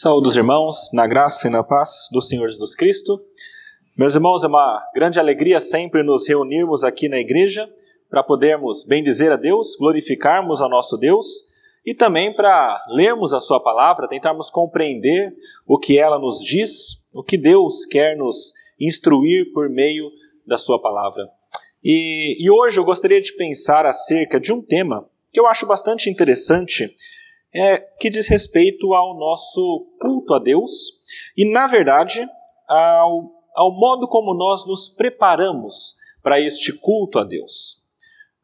Saúde os irmãos, na graça e na paz do Senhor Jesus Cristo. Meus irmãos, é uma grande alegria sempre nos reunirmos aqui na igreja para podermos bendizer a Deus, glorificarmos a nosso Deus e também para lermos a Sua palavra, tentarmos compreender o que ela nos diz, o que Deus quer nos instruir por meio da Sua palavra. E, e hoje eu gostaria de pensar acerca de um tema que eu acho bastante interessante é, que diz respeito ao nosso culto a Deus e, na verdade, ao, ao modo como nós nos preparamos para este culto a Deus.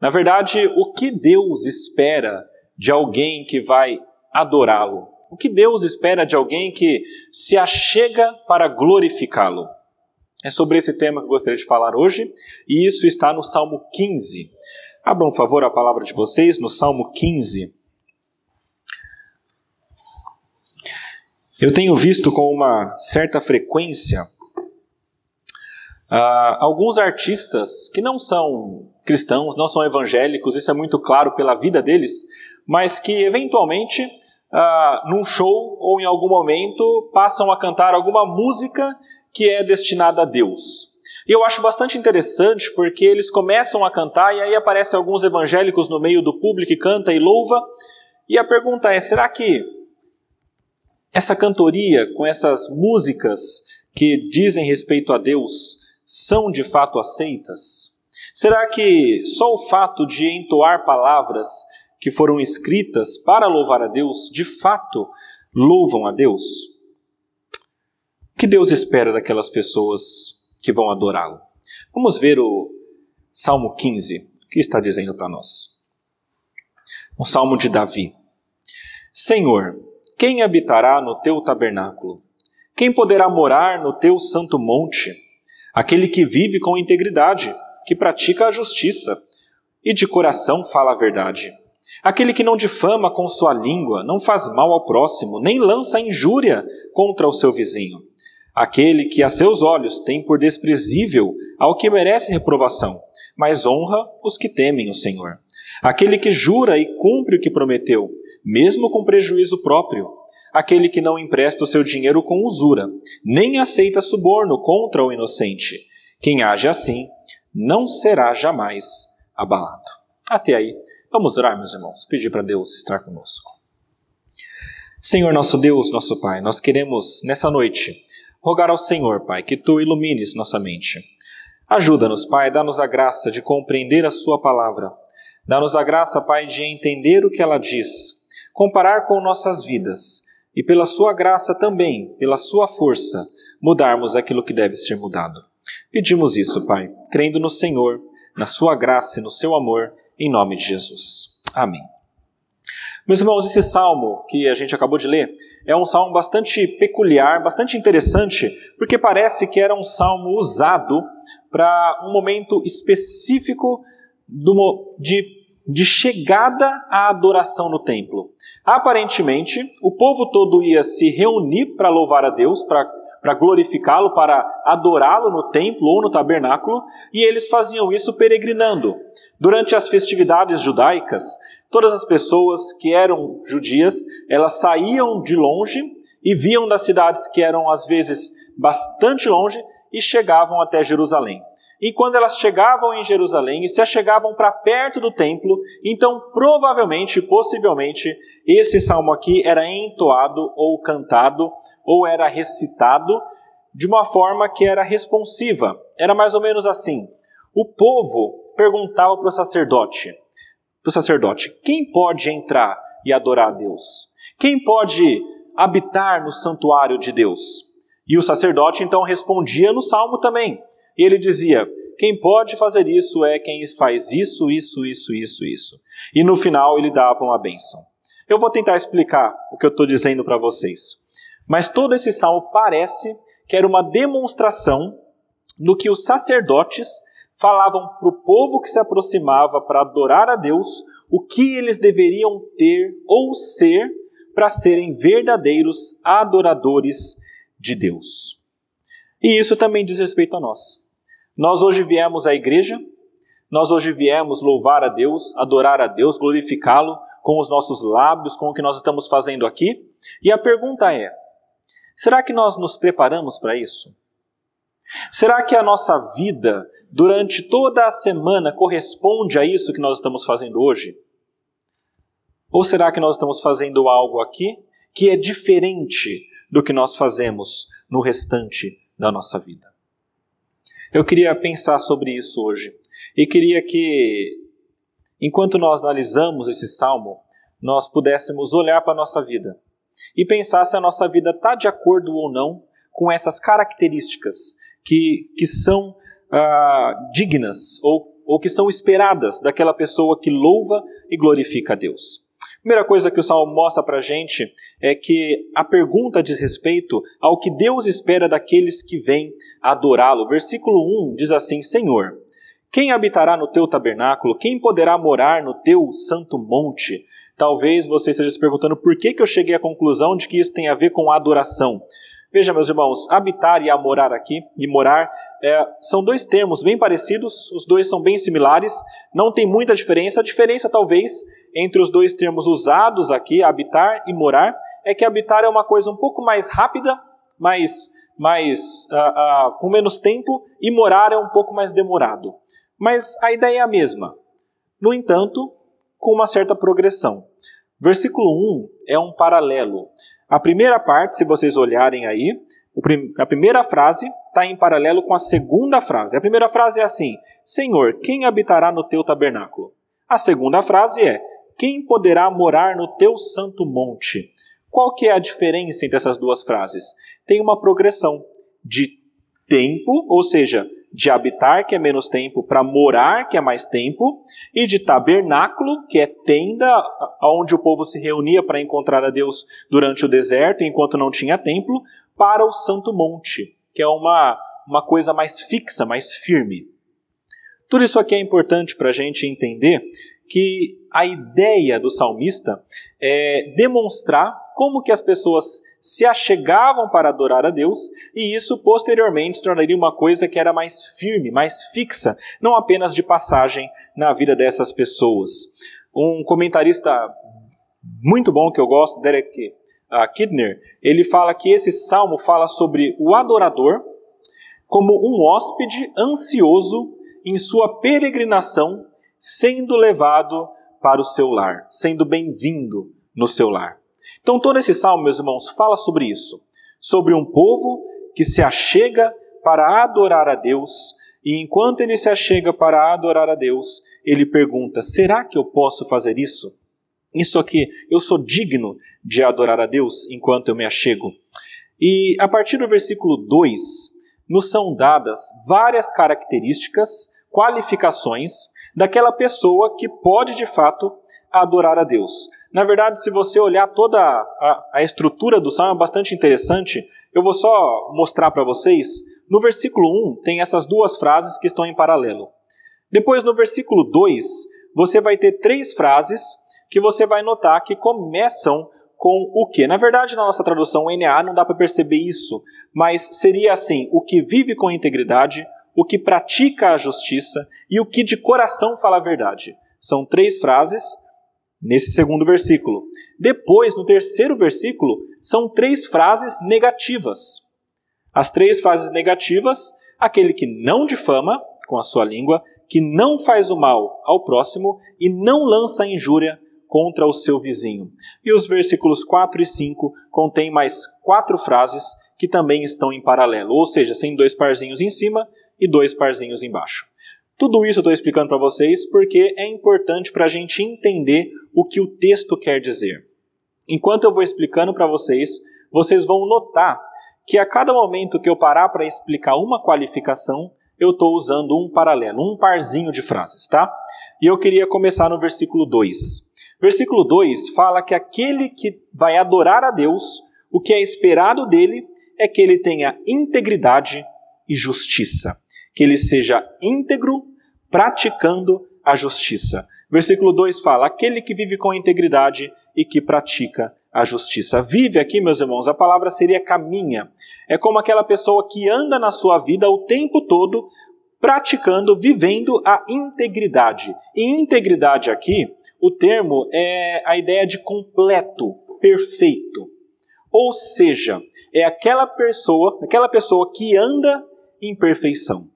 Na verdade, o que Deus espera de alguém que vai adorá-lo? O que Deus espera de alguém que se achega para glorificá-lo? É sobre esse tema que eu gostaria de falar hoje, e isso está no Salmo 15. Abram, por favor, a palavra de vocês no Salmo 15. Eu tenho visto com uma certa frequência uh, alguns artistas que não são cristãos, não são evangélicos, isso é muito claro pela vida deles, mas que eventualmente, uh, num show ou em algum momento, passam a cantar alguma música que é destinada a Deus. E eu acho bastante interessante porque eles começam a cantar e aí aparecem alguns evangélicos no meio do público que canta e louva. E a pergunta é: será que essa cantoria, com essas músicas que dizem respeito a Deus, são de fato aceitas? Será que só o fato de entoar palavras que foram escritas para louvar a Deus, de fato louvam a Deus? O que Deus espera daquelas pessoas que vão adorá-lo? Vamos ver o Salmo 15, o que está dizendo para nós. Um salmo de Davi. Senhor, quem habitará no teu tabernáculo? Quem poderá morar no teu santo monte? Aquele que vive com integridade, que pratica a justiça e de coração fala a verdade. Aquele que não difama com sua língua, não faz mal ao próximo, nem lança injúria contra o seu vizinho. Aquele que a seus olhos tem por desprezível ao que merece reprovação, mas honra os que temem o Senhor. Aquele que jura e cumpre o que prometeu, mesmo com prejuízo próprio. Aquele que não empresta o seu dinheiro com usura, nem aceita suborno contra o inocente. Quem age assim não será jamais abalado. Até aí, vamos orar, meus irmãos, pedir para Deus estar conosco. Senhor nosso Deus, nosso Pai, nós queremos nessa noite rogar ao Senhor, Pai, que tu ilumines nossa mente. Ajuda-nos, Pai, dá-nos a graça de compreender a Sua palavra. Dá-nos a graça, Pai, de entender o que ela diz comparar com nossas vidas e, pela Sua graça também, pela Sua força, mudarmos aquilo que deve ser mudado. Pedimos isso, Pai, crendo no Senhor, na Sua graça e no Seu amor, em nome de Jesus. Amém. Meus irmãos, esse salmo que a gente acabou de ler é um salmo bastante peculiar, bastante interessante, porque parece que era um salmo usado para um momento específico de de chegada à adoração no templo. Aparentemente, o povo todo ia se reunir para louvar a Deus, para glorificá-lo, para adorá-lo no templo ou no tabernáculo, e eles faziam isso peregrinando. Durante as festividades judaicas, todas as pessoas que eram judias, elas saíam de longe e viam das cidades que eram às vezes bastante longe e chegavam até Jerusalém. E quando elas chegavam em Jerusalém e se achegavam para perto do templo, então provavelmente, possivelmente, esse salmo aqui era entoado ou cantado ou era recitado de uma forma que era responsiva. Era mais ou menos assim: o povo perguntava para o sacerdote, para o sacerdote, quem pode entrar e adorar a Deus? Quem pode habitar no santuário de Deus? E o sacerdote então respondia no salmo também. E ele dizia: quem pode fazer isso é quem faz isso, isso, isso, isso, isso. E no final ele dava uma bênção. Eu vou tentar explicar o que eu estou dizendo para vocês. Mas todo esse salmo parece que era uma demonstração do que os sacerdotes falavam para o povo que se aproximava para adorar a Deus o que eles deveriam ter ou ser para serem verdadeiros adoradores de Deus. E isso também diz respeito a nós. Nós hoje viemos à igreja, nós hoje viemos louvar a Deus, adorar a Deus, glorificá-lo com os nossos lábios, com o que nós estamos fazendo aqui. E a pergunta é: Será que nós nos preparamos para isso? Será que a nossa vida durante toda a semana corresponde a isso que nós estamos fazendo hoje? Ou será que nós estamos fazendo algo aqui que é diferente do que nós fazemos no restante da nossa vida? Eu queria pensar sobre isso hoje e queria que, enquanto nós analisamos esse salmo, nós pudéssemos olhar para a nossa vida e pensar se a nossa vida está de acordo ou não com essas características que, que são ah, dignas ou, ou que são esperadas daquela pessoa que louva e glorifica a Deus. Primeira coisa que o Salmo mostra para a gente é que a pergunta diz respeito ao que Deus espera daqueles que vêm adorá-lo. Versículo 1 diz assim: Senhor, quem habitará no teu tabernáculo? Quem poderá morar no teu santo monte? Talvez você esteja se perguntando por que, que eu cheguei à conclusão de que isso tem a ver com adoração. Veja, meus irmãos, habitar e morar aqui, e morar, é, são dois termos bem parecidos, os dois são bem similares, não tem muita diferença. A diferença, talvez, entre os dois termos usados aqui, habitar e morar, é que habitar é uma coisa um pouco mais rápida, mais, mais uh, uh, com menos tempo, e morar é um pouco mais demorado. Mas a ideia é a mesma. No entanto, com uma certa progressão. Versículo 1 é um paralelo. A primeira parte, se vocês olharem aí, a primeira frase está em paralelo com a segunda frase. A primeira frase é assim: Senhor, quem habitará no teu tabernáculo? A segunda frase é: Quem poderá morar no teu santo monte? Qual que é a diferença entre essas duas frases? Tem uma progressão de tempo, ou seja, de habitar, que é menos tempo, para morar, que é mais tempo, e de tabernáculo, que é tenda, onde o povo se reunia para encontrar a Deus durante o deserto, enquanto não tinha templo, para o Santo Monte, que é uma, uma coisa mais fixa, mais firme. Tudo isso aqui é importante para a gente entender que a ideia do salmista é demonstrar como que as pessoas se achegavam para adorar a Deus, e isso posteriormente se tornaria uma coisa que era mais firme, mais fixa, não apenas de passagem na vida dessas pessoas. Um comentarista muito bom que eu gosto, Derek uh, Kidner, ele fala que esse salmo fala sobre o adorador como um hóspede ansioso em sua peregrinação, sendo levado para o seu lar, sendo bem-vindo no seu lar. Então, todo esse salmo, meus irmãos, fala sobre isso. Sobre um povo que se achega para adorar a Deus, e enquanto ele se achega para adorar a Deus, ele pergunta: será que eu posso fazer isso? Isso aqui, eu sou digno de adorar a Deus enquanto eu me achego. E a partir do versículo 2, nos são dadas várias características, qualificações daquela pessoa que pode de fato adorar a Deus. Na verdade, se você olhar toda a, a estrutura do salmo, é bastante interessante. Eu vou só mostrar para vocês. No versículo 1 tem essas duas frases que estão em paralelo. Depois, no versículo 2, você vai ter três frases que você vai notar que começam com o que? Na verdade, na nossa tradução NA não dá para perceber isso, mas seria assim: o que vive com integridade, o que pratica a justiça e o que de coração fala a verdade. São três frases nesse segundo versículo. Depois, no terceiro versículo, são três frases negativas. As três frases negativas: aquele que não difama com a sua língua, que não faz o mal ao próximo e não lança injúria contra o seu vizinho. E os versículos 4 e 5 contêm mais quatro frases que também estão em paralelo, ou seja, sem dois parzinhos em cima e dois parzinhos embaixo. Tudo isso eu estou explicando para vocês porque é importante para a gente entender o que o texto quer dizer. Enquanto eu vou explicando para vocês, vocês vão notar que a cada momento que eu parar para explicar uma qualificação, eu estou usando um paralelo, um parzinho de frases, tá? E eu queria começar no versículo 2. Versículo 2 fala que aquele que vai adorar a Deus, o que é esperado dele é que ele tenha integridade e justiça que ele seja íntegro, praticando a justiça. Versículo 2 fala: aquele que vive com integridade e que pratica a justiça. Vive aqui, meus irmãos, a palavra seria caminha. É como aquela pessoa que anda na sua vida o tempo todo praticando, vivendo a integridade. E integridade aqui, o termo é a ideia de completo, perfeito. Ou seja, é aquela pessoa, aquela pessoa que anda em perfeição.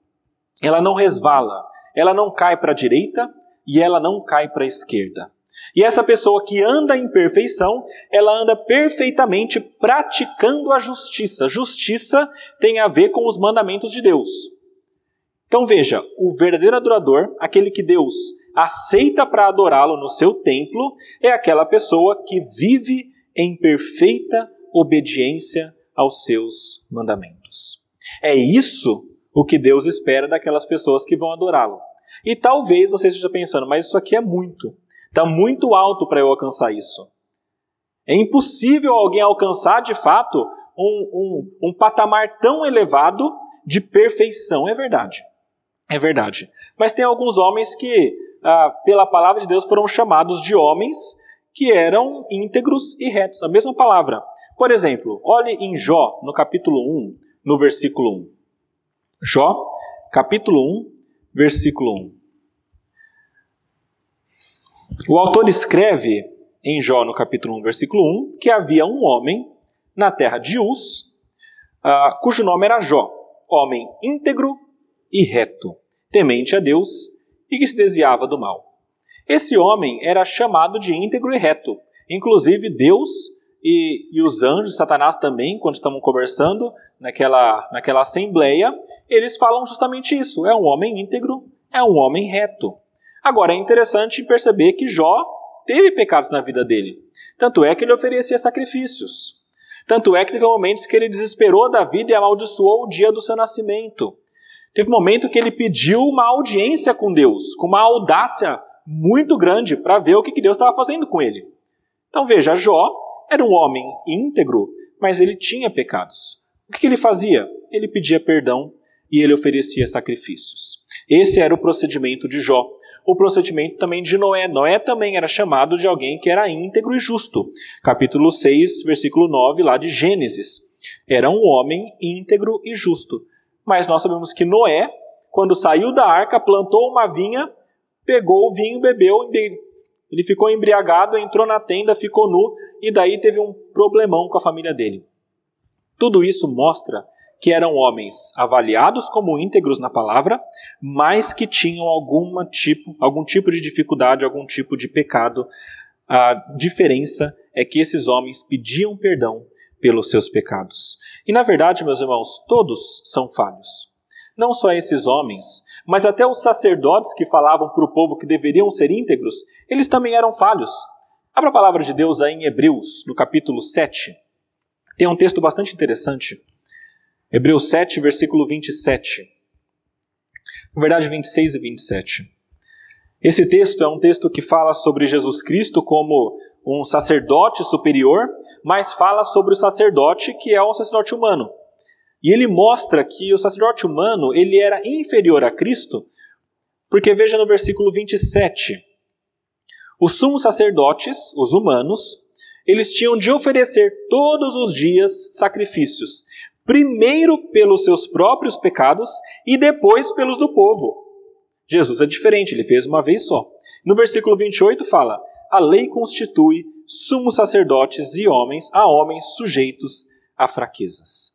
Ela não resvala, ela não cai para a direita e ela não cai para a esquerda. E essa pessoa que anda em perfeição, ela anda perfeitamente praticando a justiça. Justiça tem a ver com os mandamentos de Deus. Então veja, o verdadeiro adorador, aquele que Deus aceita para adorá-lo no seu templo, é aquela pessoa que vive em perfeita obediência aos seus mandamentos. É isso o que Deus espera daquelas pessoas que vão adorá-lo. E talvez você esteja pensando, mas isso aqui é muito. Está muito alto para eu alcançar isso. É impossível alguém alcançar, de fato, um, um, um patamar tão elevado de perfeição. É verdade. É verdade. Mas tem alguns homens que, ah, pela palavra de Deus, foram chamados de homens que eram íntegros e retos. A mesma palavra. Por exemplo, olhe em Jó, no capítulo 1, no versículo 1. Jó, capítulo 1, versículo 1. O autor escreve em Jó, no capítulo 1, versículo 1, que havia um homem na terra de Uz, uh, cujo nome era Jó, homem íntegro e reto, temente a Deus e que se desviava do mal. Esse homem era chamado de íntegro e reto. Inclusive, Deus e, e os anjos, Satanás também, quando estavam conversando naquela, naquela assembleia, eles falam justamente isso: é um homem íntegro, é um homem reto. Agora, é interessante perceber que Jó teve pecados na vida dele. Tanto é que ele oferecia sacrifícios. Tanto é que teve momentos que ele desesperou da vida e amaldiçoou o dia do seu nascimento. Teve momento que ele pediu uma audiência com Deus, com uma audácia muito grande para ver o que Deus estava fazendo com ele. Então veja, Jó era um homem íntegro, mas ele tinha pecados. O que ele fazia? Ele pedia perdão e ele oferecia sacrifícios. Esse era o procedimento de Jó o procedimento também de Noé. Noé também era chamado de alguém que era íntegro e justo. Capítulo 6, versículo 9, lá de Gênesis. Era um homem íntegro e justo. Mas nós sabemos que Noé, quando saiu da arca, plantou uma vinha, pegou o vinho, bebeu, ele ficou embriagado, entrou na tenda, ficou nu e daí teve um problemão com a família dele. Tudo isso mostra que eram homens avaliados como íntegros na palavra, mas que tinham alguma tipo, algum tipo de dificuldade, algum tipo de pecado. A diferença é que esses homens pediam perdão pelos seus pecados. E na verdade, meus irmãos, todos são falhos. Não só esses homens, mas até os sacerdotes que falavam para o povo que deveriam ser íntegros, eles também eram falhos. Abra a palavra de Deus aí em Hebreus, no capítulo 7. Tem um texto bastante interessante. Hebreus 7, versículo 27. Na verdade, 26 e 27. Esse texto é um texto que fala sobre Jesus Cristo como um sacerdote superior, mas fala sobre o sacerdote que é um sacerdote humano. E ele mostra que o sacerdote humano ele era inferior a Cristo, porque veja no versículo 27. Os sumos sacerdotes, os humanos, eles tinham de oferecer todos os dias sacrifícios, primeiro pelos seus próprios pecados e depois pelos do povo. Jesus é diferente, ele fez uma vez só. No versículo 28 fala: A lei constitui sumos sacerdotes e homens a homens sujeitos a fraquezas.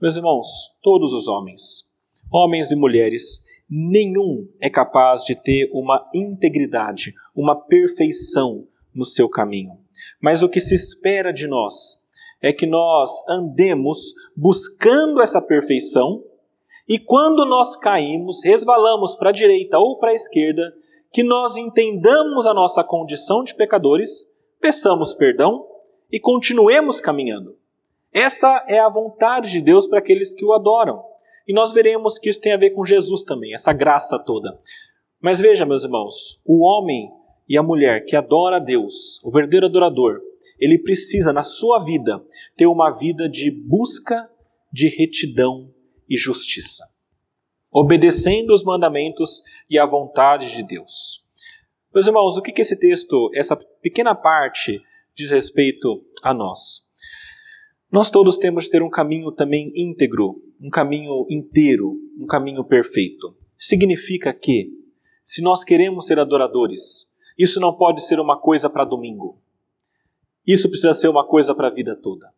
Meus irmãos, todos os homens, homens e mulheres, nenhum é capaz de ter uma integridade, uma perfeição no seu caminho. Mas o que se espera de nós é que nós andemos buscando essa perfeição e quando nós caímos, resvalamos para a direita ou para a esquerda, que nós entendamos a nossa condição de pecadores, peçamos perdão e continuemos caminhando. Essa é a vontade de Deus para aqueles que o adoram. E nós veremos que isso tem a ver com Jesus também, essa graça toda. Mas veja, meus irmãos, o homem e a mulher que adora a Deus, o verdadeiro adorador, ele precisa, na sua vida, ter uma vida de busca de retidão e justiça, obedecendo os mandamentos e a vontade de Deus. Meus irmãos, o que, esse texto, essa pequena parte, diz respeito a nós? Nós todos temos de ter um caminho também íntegro, um caminho inteiro, um caminho perfeito. Significa que, se nós queremos ser adoradores, isso não pode ser uma coisa para domingo. Isso precisa ser uma coisa para a vida toda.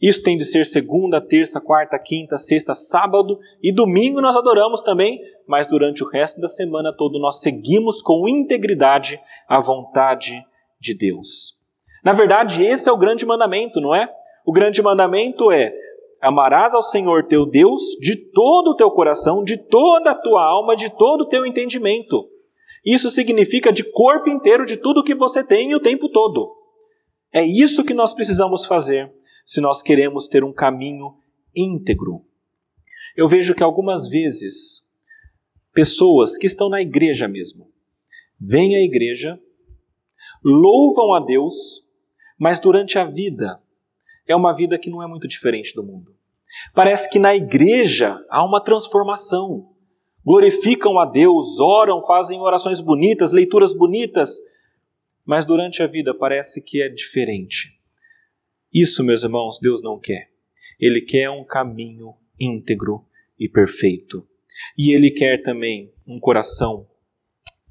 Isso tem de ser segunda, terça, quarta, quinta, sexta, sábado e domingo nós adoramos também, mas durante o resto da semana todo nós seguimos com integridade a vontade de Deus. Na verdade, esse é o grande mandamento, não é? O grande mandamento é: amarás ao Senhor teu Deus de todo o teu coração, de toda a tua alma, de todo o teu entendimento. Isso significa de corpo inteiro, de tudo que você tem o tempo todo. É isso que nós precisamos fazer se nós queremos ter um caminho íntegro. Eu vejo que algumas vezes pessoas que estão na igreja mesmo, vêm à igreja, louvam a Deus, mas durante a vida é uma vida que não é muito diferente do mundo. Parece que na igreja há uma transformação. Glorificam a Deus, oram, fazem orações bonitas, leituras bonitas, mas durante a vida parece que é diferente. Isso, meus irmãos, Deus não quer. Ele quer um caminho íntegro e perfeito. E Ele quer também um coração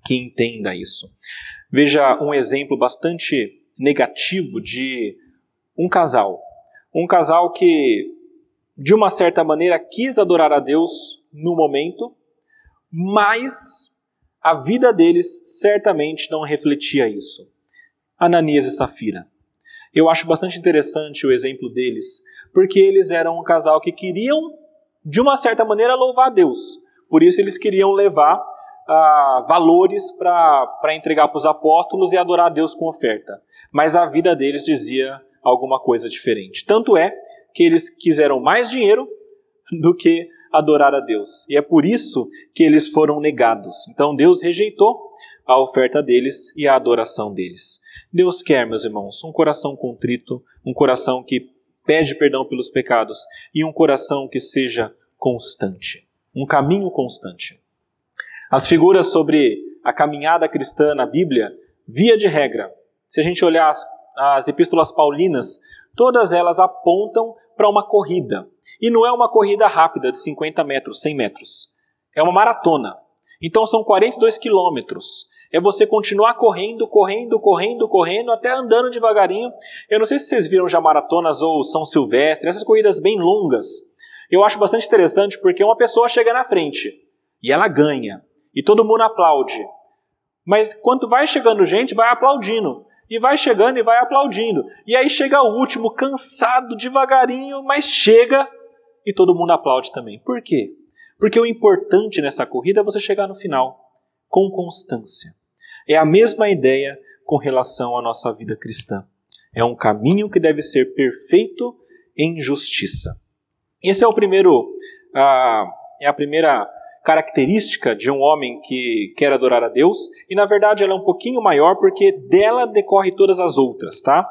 que entenda isso. Veja um exemplo bastante negativo de um casal. Um casal que, de uma certa maneira, quis adorar a Deus no momento, mas a vida deles certamente não refletia isso. Ananias e Safira. Eu acho bastante interessante o exemplo deles, porque eles eram um casal que queriam, de uma certa maneira, louvar a Deus. Por isso eles queriam levar ah, valores para entregar para os apóstolos e adorar a Deus com oferta mas a vida deles dizia alguma coisa diferente. Tanto é que eles quiseram mais dinheiro do que adorar a Deus. E é por isso que eles foram negados. Então Deus rejeitou a oferta deles e a adoração deles. Deus quer, meus irmãos, um coração contrito, um coração que pede perdão pelos pecados e um coração que seja constante, um caminho constante. As figuras sobre a caminhada cristã na Bíblia, via de regra, se a gente olhar as, as epístolas paulinas, todas elas apontam para uma corrida. E não é uma corrida rápida de 50 metros, 100 metros. É uma maratona. Então são 42 quilômetros. É você continuar correndo, correndo, correndo, correndo, até andando devagarinho. Eu não sei se vocês viram já maratonas ou São Silvestre, essas corridas bem longas. Eu acho bastante interessante porque uma pessoa chega na frente e ela ganha. E todo mundo aplaude. Mas quando vai chegando gente, vai aplaudindo e vai chegando e vai aplaudindo. E aí chega o último, cansado, devagarinho, mas chega e todo mundo aplaude também. Por quê? Porque o importante nessa corrida é você chegar no final com constância. É a mesma ideia com relação à nossa vida cristã. É um caminho que deve ser perfeito em justiça. Esse é o primeiro, ah, é a primeira característica de um homem que quer adorar a Deus, e na verdade ela é um pouquinho maior porque dela decorre todas as outras, tá?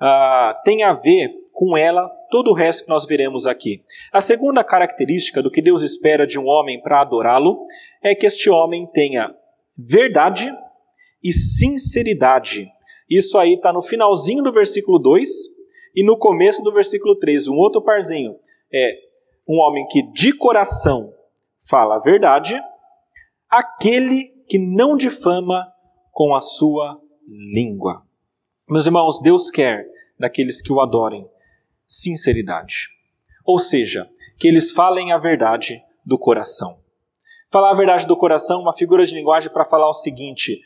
Ah, tem a ver com ela todo o resto que nós veremos aqui. A segunda característica do que Deus espera de um homem para adorá-lo é que este homem tenha verdade e sinceridade. Isso aí está no finalzinho do versículo 2 e no começo do versículo 3. Um outro parzinho é um homem que de coração fala a verdade, aquele que não difama com a sua língua. Meus irmãos, Deus quer daqueles que o adorem sinceridade. Ou seja, que eles falem a verdade do coração. Falar a verdade do coração é uma figura de linguagem para falar o seguinte: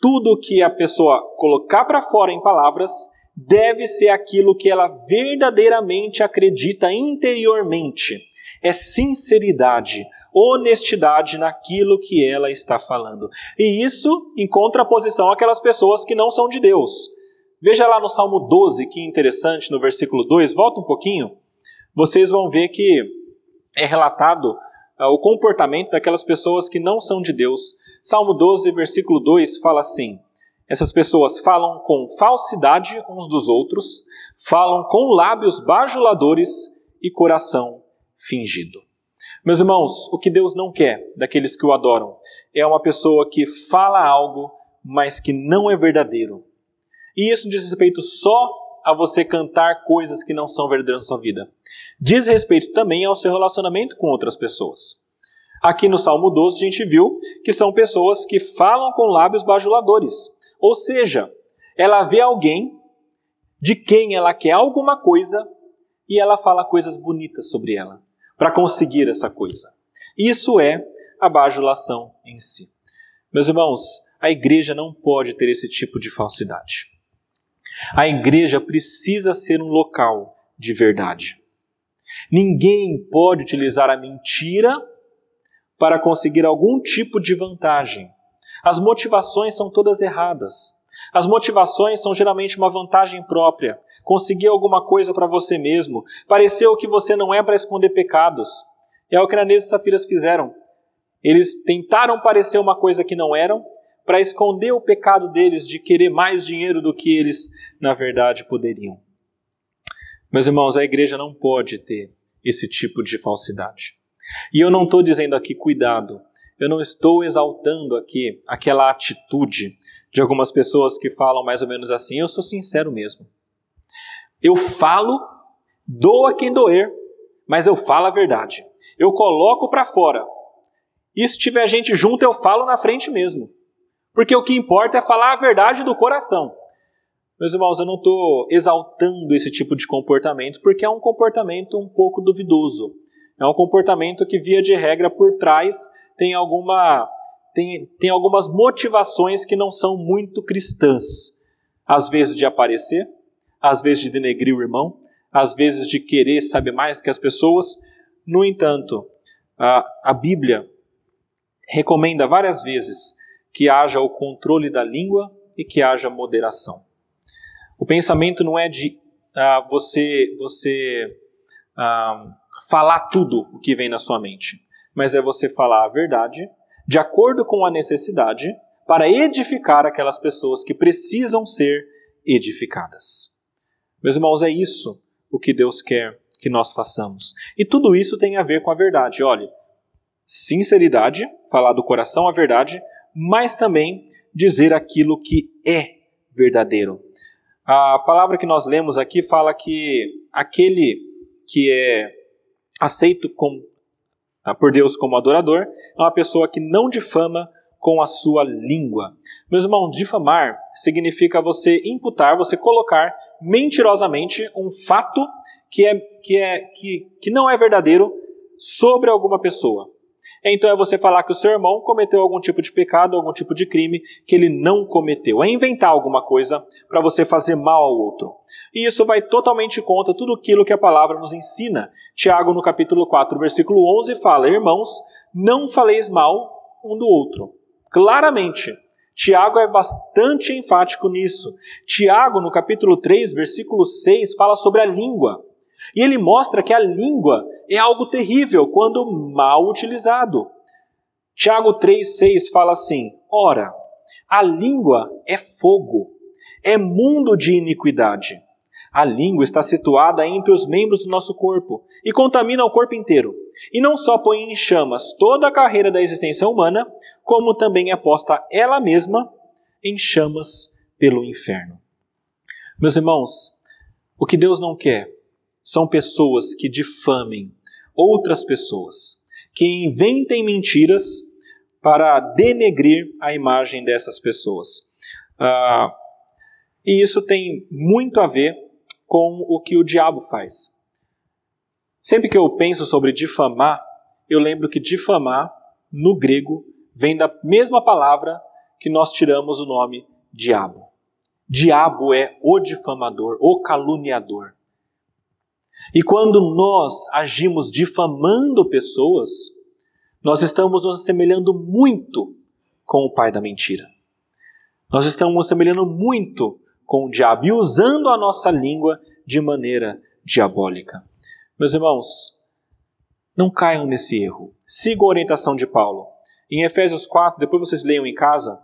tudo que a pessoa colocar para fora em palavras deve ser aquilo que ela verdadeiramente acredita interiormente. É sinceridade, honestidade naquilo que ela está falando. E isso em contraposição àquelas pessoas que não são de Deus. Veja lá no Salmo 12, que interessante, no versículo 2, volta um pouquinho. Vocês vão ver que é relatado uh, o comportamento daquelas pessoas que não são de Deus. Salmo 12, versículo 2 fala assim: Essas pessoas falam com falsidade uns dos outros, falam com lábios bajuladores e coração fingido. Meus irmãos, o que Deus não quer daqueles que o adoram é uma pessoa que fala algo, mas que não é verdadeiro. E isso diz respeito só a você cantar coisas que não são verdadeiras na sua vida. Diz respeito também ao seu relacionamento com outras pessoas. Aqui no Salmo 12 a gente viu que são pessoas que falam com lábios bajuladores. Ou seja, ela vê alguém de quem ela quer alguma coisa e ela fala coisas bonitas sobre ela, para conseguir essa coisa. Isso é a bajulação em si. Meus irmãos, a igreja não pode ter esse tipo de falsidade. A igreja precisa ser um local de verdade. Ninguém pode utilizar a mentira para conseguir algum tipo de vantagem. As motivações são todas erradas. As motivações são geralmente uma vantagem própria, conseguir alguma coisa para você mesmo, parecer o que você não é para esconder pecados. É o que Ananias e Safiras fizeram. Eles tentaram parecer uma coisa que não eram, para esconder o pecado deles de querer mais dinheiro do que eles, na verdade, poderiam. Meus irmãos, a igreja não pode ter esse tipo de falsidade. E eu não estou dizendo aqui cuidado, eu não estou exaltando aqui aquela atitude de algumas pessoas que falam mais ou menos assim, eu sou sincero mesmo. Eu falo, doa quem doer, mas eu falo a verdade. Eu coloco para fora. E se tiver gente junto, eu falo na frente mesmo. Porque o que importa é falar a verdade do coração. Meus irmãos, eu não estou exaltando esse tipo de comportamento, porque é um comportamento um pouco duvidoso. É um comportamento que, via de regra, por trás tem, alguma, tem, tem algumas motivações que não são muito cristãs. Às vezes de aparecer, às vezes de denegrir o irmão, às vezes de querer saber mais que as pessoas. No entanto, a, a Bíblia recomenda várias vezes que haja o controle da língua e que haja moderação. O pensamento não é de ah, você, você ah, falar tudo o que vem na sua mente, mas é você falar a verdade de acordo com a necessidade para edificar aquelas pessoas que precisam ser edificadas. Meus irmãos, é isso o que Deus quer que nós façamos. E tudo isso tem a ver com a verdade. Olhe, sinceridade, falar do coração a verdade, mas também dizer aquilo que é verdadeiro. A palavra que nós lemos aqui fala que aquele que é aceito com, por Deus como adorador é uma pessoa que não difama com a sua língua. Meus irmãos, difamar significa você imputar, você colocar mentirosamente um fato que, é, que, é, que, que não é verdadeiro sobre alguma pessoa. Então é você falar que o seu irmão cometeu algum tipo de pecado, algum tipo de crime que ele não cometeu. É inventar alguma coisa para você fazer mal ao outro. E isso vai totalmente contra tudo aquilo que a palavra nos ensina. Tiago, no capítulo 4, versículo 11, fala: Irmãos, não faleis mal um do outro. Claramente. Tiago é bastante enfático nisso. Tiago, no capítulo 3, versículo 6, fala sobre a língua. E ele mostra que a língua é algo terrível quando mal utilizado. Tiago 3,6 fala assim: Ora, a língua é fogo, é mundo de iniquidade. A língua está situada entre os membros do nosso corpo e contamina o corpo inteiro. E não só põe em chamas toda a carreira da existência humana, como também é posta ela mesma em chamas pelo inferno. Meus irmãos, o que Deus não quer são pessoas que difamem outras pessoas, que inventem mentiras para denegrir a imagem dessas pessoas. Ah, e isso tem muito a ver com o que o diabo faz. Sempre que eu penso sobre difamar, eu lembro que difamar, no grego, vem da mesma palavra que nós tiramos o nome diabo. Diabo é o difamador, o caluniador. E quando nós agimos difamando pessoas, nós estamos nos assemelhando muito com o pai da mentira. Nós estamos nos assemelhando muito com o diabo e usando a nossa língua de maneira diabólica. Meus irmãos, não caiam nesse erro. Sigam a orientação de Paulo. Em Efésios 4, depois vocês leiam em casa,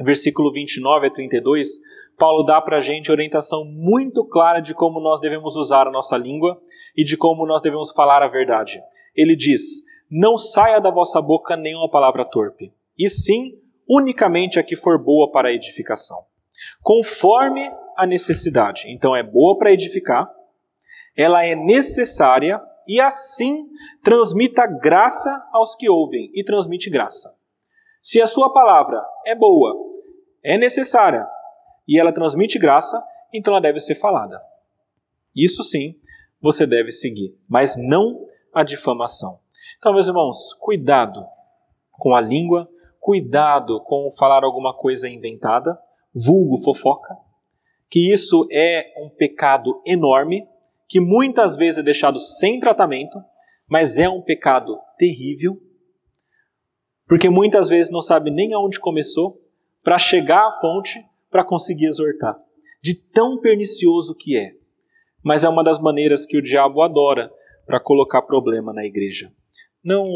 versículo 29 a 32, Paulo dá para a gente orientação muito clara de como nós devemos usar a nossa língua e de como nós devemos falar a verdade. Ele diz: Não saia da vossa boca nenhuma palavra torpe, e sim unicamente a que for boa para a edificação, conforme a necessidade. Então é boa para edificar, ela é necessária e assim transmita graça aos que ouvem e transmite graça. Se a sua palavra é boa, é necessária e ela transmite graça, então ela deve ser falada. Isso sim você deve seguir, mas não a difamação. Então, meus irmãos, cuidado com a língua, cuidado com falar alguma coisa inventada, vulgo fofoca, que isso é um pecado enorme, que muitas vezes é deixado sem tratamento, mas é um pecado terrível, porque muitas vezes não sabe nem aonde começou para chegar à fonte para conseguir exortar, de tão pernicioso que é. Mas é uma das maneiras que o diabo adora para colocar problema na igreja. Não,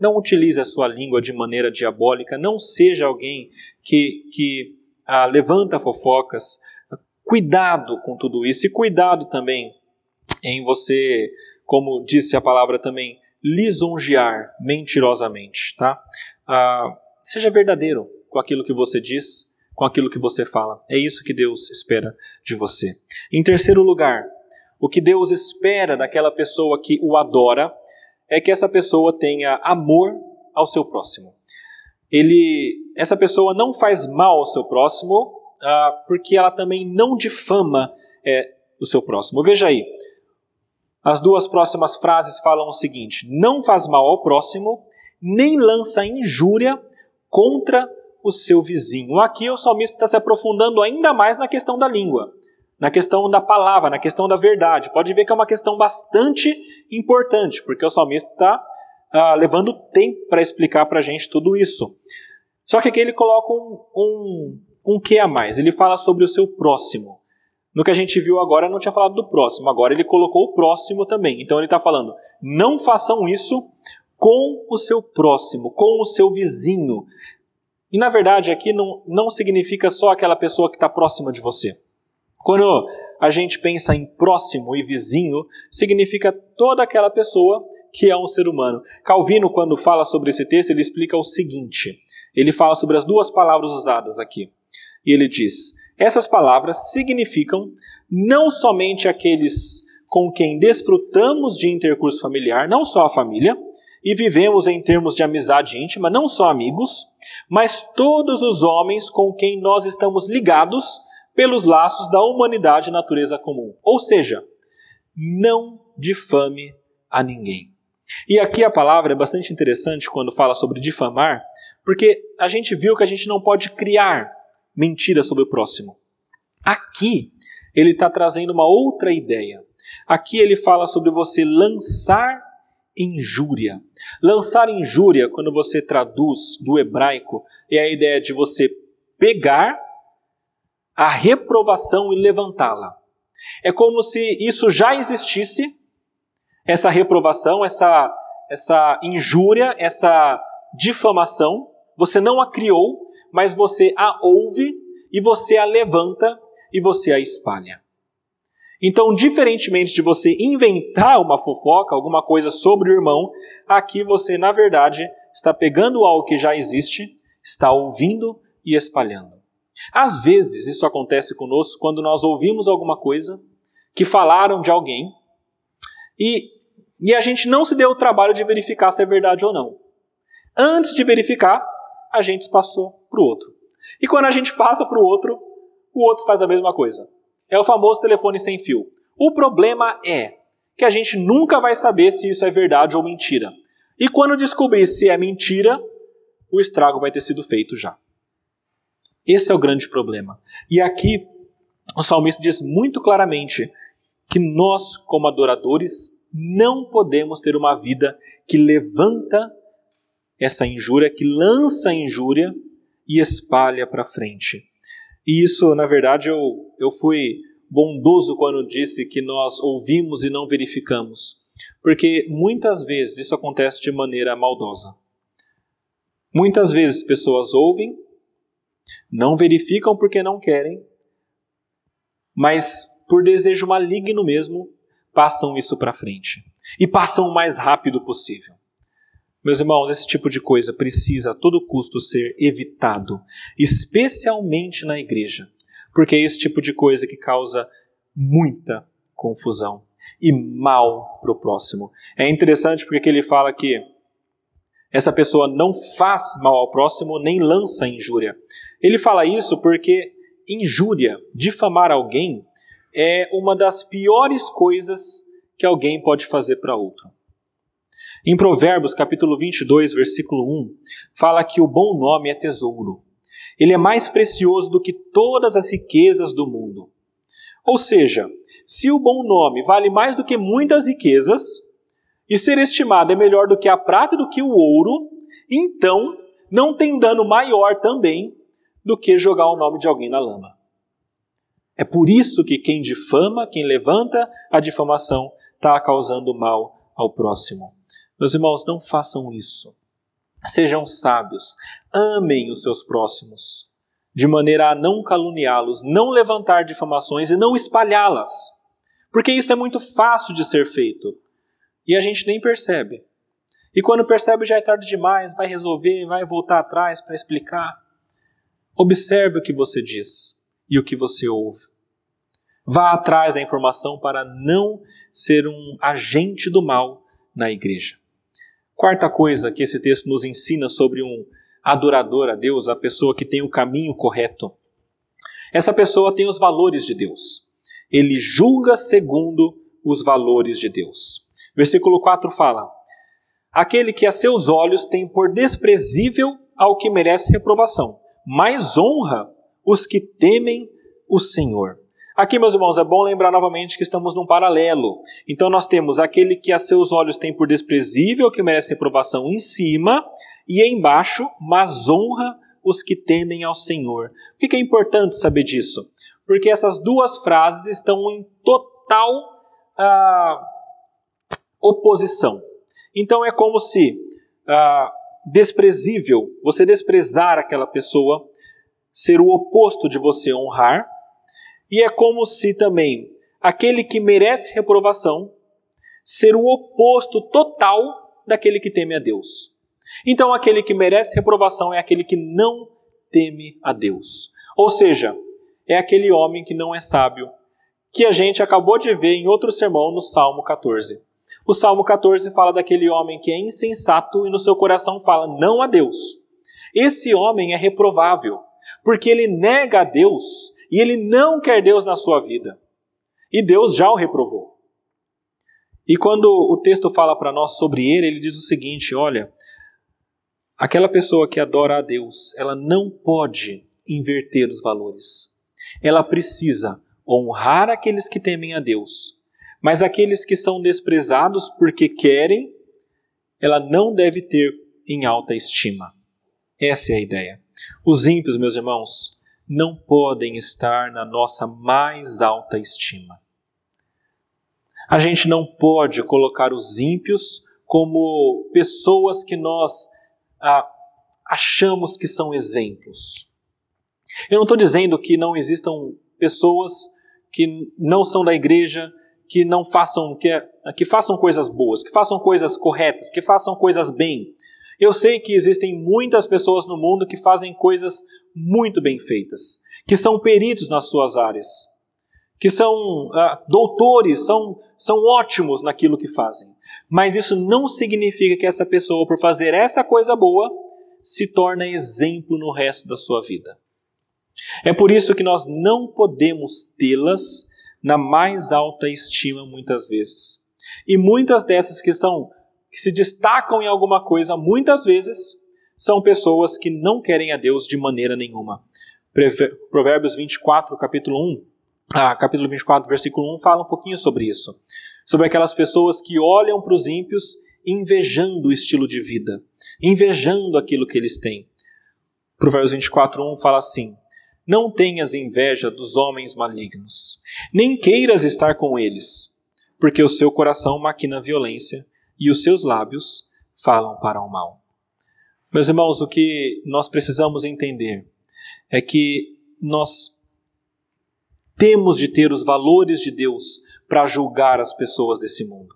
não utilize a sua língua de maneira diabólica, não seja alguém que, que ah, levanta fofocas. Cuidado com tudo isso e cuidado também em você, como disse a palavra também, lisonjear mentirosamente, tá? Ah, seja verdadeiro com aquilo que você diz, com aquilo que você fala. É isso que Deus espera de você. Em terceiro lugar, o que Deus espera daquela pessoa que o adora é que essa pessoa tenha amor ao seu próximo. Ele, essa pessoa não faz mal ao seu próximo, ah, porque ela também não difama é, o seu próximo. Veja aí, as duas próximas frases falam o seguinte: não faz mal ao próximo, nem lança injúria contra o seu vizinho. Aqui o salmista está se aprofundando ainda mais na questão da língua na questão da palavra, na questão da verdade. Pode ver que é uma questão bastante importante, porque o salmista está ah, levando tempo para explicar para a gente tudo isso. Só que aqui ele coloca um, um, um que a mais. Ele fala sobre o seu próximo. No que a gente viu agora, não tinha falado do próximo. Agora ele colocou o próximo também. Então ele está falando: não façam isso com o seu próximo, com o seu vizinho. E na verdade aqui não, não significa só aquela pessoa que está próxima de você. Quando a gente pensa em próximo e vizinho, significa toda aquela pessoa que é um ser humano. Calvino, quando fala sobre esse texto, ele explica o seguinte: ele fala sobre as duas palavras usadas aqui. E ele diz: essas palavras significam não somente aqueles com quem desfrutamos de intercurso familiar, não só a família, e vivemos em termos de amizade íntima, não só amigos, mas todos os homens com quem nós estamos ligados pelos laços da humanidade e natureza comum. Ou seja, não difame a ninguém. E aqui a palavra é bastante interessante quando fala sobre difamar, porque a gente viu que a gente não pode criar mentira sobre o próximo. Aqui ele está trazendo uma outra ideia. Aqui ele fala sobre você lançar injúria. Lançar injúria, quando você traduz do hebraico, é a ideia de você pegar a reprovação e levantá-la. É como se isso já existisse, essa reprovação, essa, essa injúria, essa difamação, você não a criou, mas você a ouve e você a levanta e você a espalha. Então, diferentemente de você inventar uma fofoca, alguma coisa sobre o irmão, aqui você, na verdade, está pegando algo que já existe, está ouvindo e espalhando. Às vezes isso acontece conosco quando nós ouvimos alguma coisa que falaram de alguém e, e a gente não se deu o trabalho de verificar se é verdade ou não. Antes de verificar, a gente passou para o outro. E quando a gente passa para o outro, o outro faz a mesma coisa. É o famoso telefone sem fio. O problema é que a gente nunca vai saber se isso é verdade ou mentira. E quando descobrir se é mentira, o estrago vai ter sido feito já. Esse é o grande problema. E aqui o salmista diz muito claramente que nós, como adoradores, não podemos ter uma vida que levanta essa injúria, que lança a injúria e espalha para frente. E isso, na verdade, eu, eu fui bondoso quando disse que nós ouvimos e não verificamos, porque muitas vezes isso acontece de maneira maldosa. Muitas vezes pessoas ouvem, não verificam porque não querem, mas por desejo maligno mesmo, passam isso para frente. E passam o mais rápido possível. Meus irmãos, esse tipo de coisa precisa a todo custo ser evitado, especialmente na igreja, porque é esse tipo de coisa que causa muita confusão e mal para o próximo. É interessante porque ele fala que essa pessoa não faz mal ao próximo nem lança injúria. Ele fala isso porque injúria, difamar alguém, é uma das piores coisas que alguém pode fazer para outro. Em Provérbios, capítulo 22, versículo 1, fala que o bom nome é tesouro. Ele é mais precioso do que todas as riquezas do mundo. Ou seja, se o bom nome vale mais do que muitas riquezas, e ser estimado é melhor do que a prata e do que o ouro, então não tem dano maior também do que jogar o nome de alguém na lama. É por isso que quem difama, quem levanta a difamação, está causando mal ao próximo. Meus irmãos, não façam isso. Sejam sábios, amem os seus próximos, de maneira a não caluniá-los, não levantar difamações e não espalhá-las. Porque isso é muito fácil de ser feito e a gente nem percebe. E quando percebe já é tarde demais, vai resolver, vai voltar atrás para explicar. Observe o que você diz e o que você ouve. Vá atrás da informação para não ser um agente do mal na igreja. Quarta coisa que esse texto nos ensina sobre um adorador a Deus, a pessoa que tem o caminho correto. Essa pessoa tem os valores de Deus. Ele julga segundo os valores de Deus. Versículo 4 fala: Aquele que a seus olhos tem por desprezível ao que merece reprovação, mas honra os que temem o Senhor. Aqui, meus irmãos, é bom lembrar novamente que estamos num paralelo. Então, nós temos aquele que a seus olhos tem por desprezível, que merece reprovação em cima, e embaixo, mas honra os que temem ao Senhor. Por que é importante saber disso? Porque essas duas frases estão em total ah, oposição. Então, é como se ah, desprezível, você desprezar aquela pessoa, ser o oposto de você honrar, e é como se também aquele que merece reprovação ser o oposto total daquele que teme a Deus. Então, aquele que merece reprovação é aquele que não teme a Deus. Ou seja, é aquele homem que não é sábio, que a gente acabou de ver em outro sermão no Salmo 14. O Salmo 14 fala daquele homem que é insensato e no seu coração fala não a Deus. Esse homem é reprovável, porque ele nega a Deus e ele não quer Deus na sua vida. E Deus já o reprovou. E quando o texto fala para nós sobre ele, ele diz o seguinte: olha, aquela pessoa que adora a Deus, ela não pode inverter os valores. Ela precisa honrar aqueles que temem a Deus, mas aqueles que são desprezados porque querem, ela não deve ter em alta estima. Essa é a ideia. Os ímpios, meus irmãos, não podem estar na nossa mais alta estima. A gente não pode colocar os ímpios como pessoas que nós ah, achamos que são exemplos. Eu não estou dizendo que não existam pessoas que não são da igreja, que não façam que, que façam coisas boas, que façam coisas corretas, que façam coisas bem. Eu sei que existem muitas pessoas no mundo que fazem coisas muito bem feitas, que são peritos nas suas áreas, que são ah, doutores, são, são ótimos naquilo que fazem. Mas isso não significa que essa pessoa, por fazer essa coisa boa, se torna exemplo no resto da sua vida. É por isso que nós não podemos tê-las na mais alta estima muitas vezes. E muitas dessas que são que se destacam em alguma coisa, muitas vezes são pessoas que não querem a Deus de maneira nenhuma. Provérbios 24, capítulo 1, ah, capítulo 24, versículo 1, fala um pouquinho sobre isso. Sobre aquelas pessoas que olham para os ímpios invejando o estilo de vida, invejando aquilo que eles têm. Provérbios 24, 1 fala assim: Não tenhas inveja dos homens malignos, nem queiras estar com eles, porque o seu coração maquina violência e os seus lábios falam para o mal. Meus irmãos, o que nós precisamos entender é que nós temos de ter os valores de Deus para julgar as pessoas desse mundo.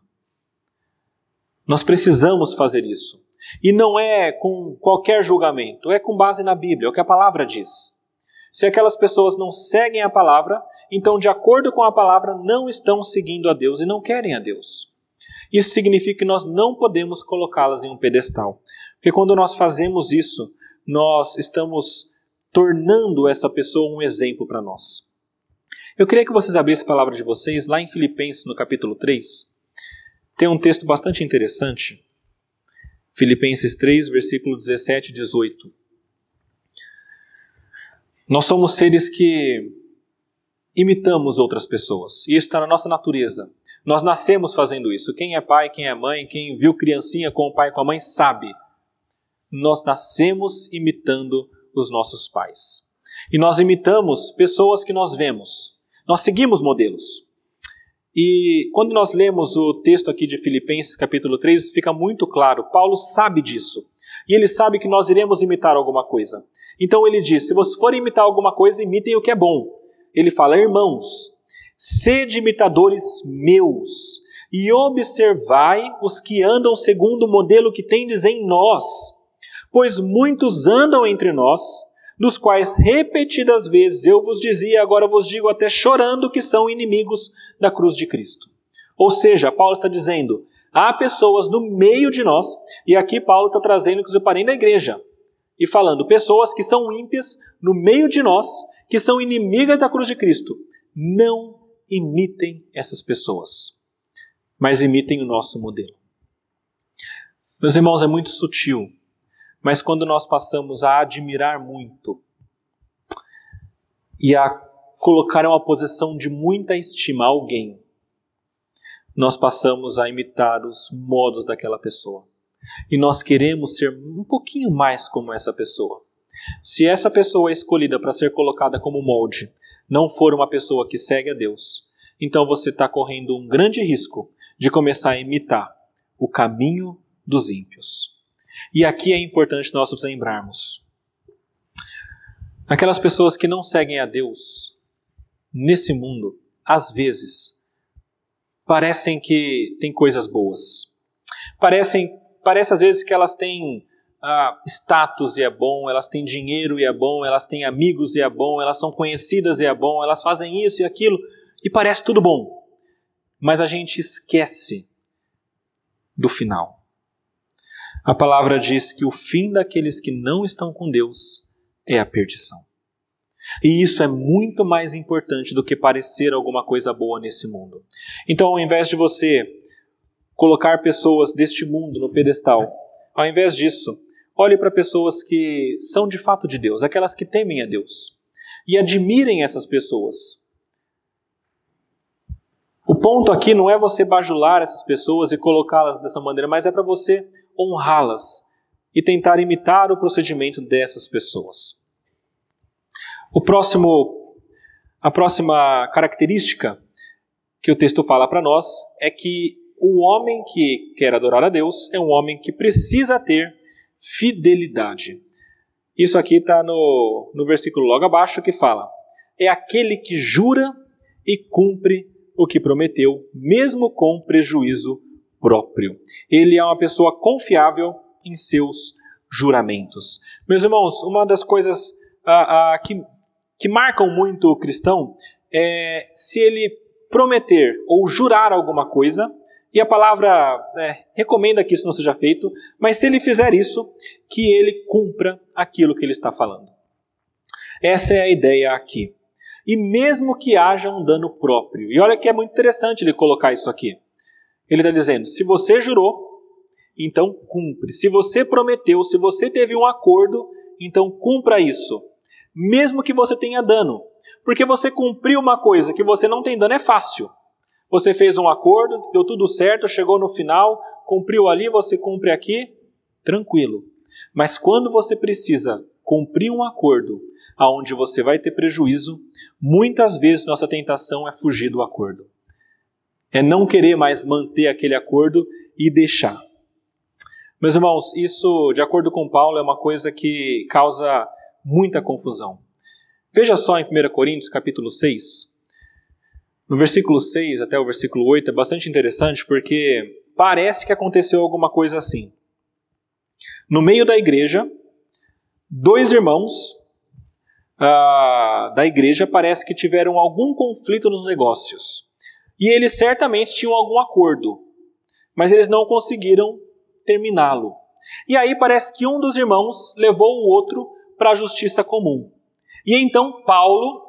Nós precisamos fazer isso. E não é com qualquer julgamento, é com base na Bíblia, é o que a palavra diz. Se aquelas pessoas não seguem a palavra, então, de acordo com a palavra, não estão seguindo a Deus e não querem a Deus. Isso significa que nós não podemos colocá-las em um pedestal. Porque quando nós fazemos isso, nós estamos tornando essa pessoa um exemplo para nós. Eu queria que vocês abrissem a palavra de vocês lá em Filipenses, no capítulo 3. Tem um texto bastante interessante, Filipenses 3, versículo 17 e 18. Nós somos seres que imitamos outras pessoas, e isso está na nossa natureza. Nós nascemos fazendo isso. Quem é pai, quem é mãe, quem viu criancinha com o pai com a mãe sabe. Nós nascemos imitando os nossos pais. E nós imitamos pessoas que nós vemos. Nós seguimos modelos. E quando nós lemos o texto aqui de Filipenses, capítulo 3, fica muito claro. Paulo sabe disso. E ele sabe que nós iremos imitar alguma coisa. Então ele diz: se vocês forem imitar alguma coisa, imitem o que é bom. Ele fala: irmãos, sede imitadores meus, e observai os que andam segundo o modelo que tendes em nós. Pois muitos andam entre nós dos quais repetidas vezes eu vos dizia, agora vos digo até chorando, que são inimigos da cruz de Cristo. Ou seja, Paulo está dizendo, há pessoas no meio de nós, e aqui Paulo está trazendo que eu parei da igreja, e falando, pessoas que são ímpias no meio de nós, que são inimigas da cruz de Cristo. Não imitem essas pessoas, mas imitem o nosso modelo. Meus irmãos, é muito sutil mas quando nós passamos a admirar muito e a colocar em uma posição de muita estima alguém, nós passamos a imitar os modos daquela pessoa. E nós queremos ser um pouquinho mais como essa pessoa. Se essa pessoa é escolhida para ser colocada como molde não for uma pessoa que segue a Deus, então você está correndo um grande risco de começar a imitar o caminho dos ímpios. E aqui é importante nós nos lembrarmos. Aquelas pessoas que não seguem a Deus nesse mundo, às vezes, parecem que têm coisas boas. Parecem, parece às vezes que elas têm ah, status e é bom, elas têm dinheiro e é bom, elas têm amigos e é bom, elas são conhecidas e é bom, elas fazem isso e aquilo, e parece tudo bom. Mas a gente esquece do final. A palavra diz que o fim daqueles que não estão com Deus é a perdição. E isso é muito mais importante do que parecer alguma coisa boa nesse mundo. Então, ao invés de você colocar pessoas deste mundo no pedestal, ao invés disso, olhe para pessoas que são de fato de Deus, aquelas que temem a Deus, e admirem essas pessoas. O ponto aqui não é você bajular essas pessoas e colocá-las dessa maneira, mas é para você honrá-las e tentar imitar o procedimento dessas pessoas. O próximo, a próxima característica que o texto fala para nós é que o homem que quer adorar a Deus é um homem que precisa ter fidelidade. Isso aqui está no, no versículo logo abaixo que fala: é aquele que jura e cumpre o que prometeu, mesmo com prejuízo próprio. Ele é uma pessoa confiável em seus juramentos. Meus irmãos, uma das coisas ah, ah, que, que marcam muito o cristão é se ele prometer ou jurar alguma coisa, e a palavra é, recomenda que isso não seja feito, mas se ele fizer isso, que ele cumpra aquilo que ele está falando. Essa é a ideia aqui. E mesmo que haja um dano próprio. E olha que é muito interessante ele colocar isso aqui. Ele está dizendo: se você jurou, então cumpre. Se você prometeu, se você teve um acordo, então cumpra isso. Mesmo que você tenha dano. Porque você cumprir uma coisa que você não tem dano é fácil. Você fez um acordo, deu tudo certo, chegou no final, cumpriu ali, você cumpre aqui, tranquilo. Mas quando você precisa cumprir um acordo aonde você vai ter prejuízo, muitas vezes nossa tentação é fugir do acordo é não querer mais manter aquele acordo e deixar. Meus irmãos, isso, de acordo com Paulo, é uma coisa que causa muita confusão. Veja só em 1 Coríntios, capítulo 6. No versículo 6 até o versículo 8 é bastante interessante porque parece que aconteceu alguma coisa assim. No meio da igreja, dois irmãos ah, da igreja parece que tiveram algum conflito nos negócios. E eles certamente tinham algum acordo, mas eles não conseguiram terminá-lo. E aí parece que um dos irmãos levou o outro para a justiça comum. E então Paulo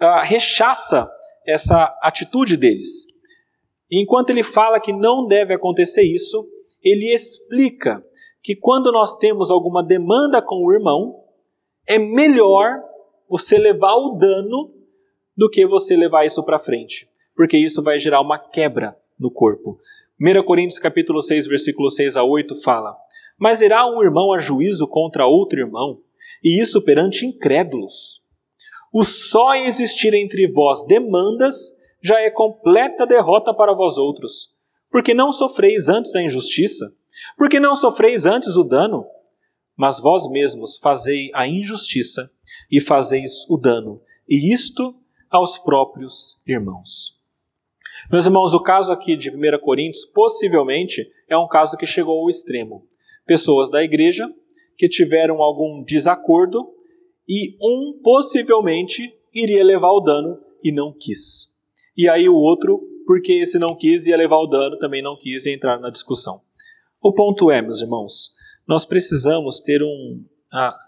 ah, rechaça essa atitude deles. Enquanto ele fala que não deve acontecer isso, ele explica que quando nós temos alguma demanda com o irmão, é melhor você levar o dano do que você levar isso para frente, porque isso vai gerar uma quebra no corpo. 1 Coríntios capítulo 6, versículo 6 a 8 fala: Mas irá um irmão a juízo contra outro irmão, e isso perante incrédulos. O só existir entre vós demandas já é completa derrota para vós outros, porque não sofreis antes a injustiça, porque não sofreis antes o dano, mas vós mesmos fazei a injustiça e fazeis o dano, e isto aos próprios irmãos. Meus irmãos, o caso aqui de 1 Coríntios possivelmente é um caso que chegou ao extremo. Pessoas da igreja que tiveram algum desacordo e um possivelmente iria levar o dano e não quis. E aí o outro, porque esse não quis ia levar o dano, também não quis entrar na discussão. O ponto é, meus irmãos, nós precisamos ter um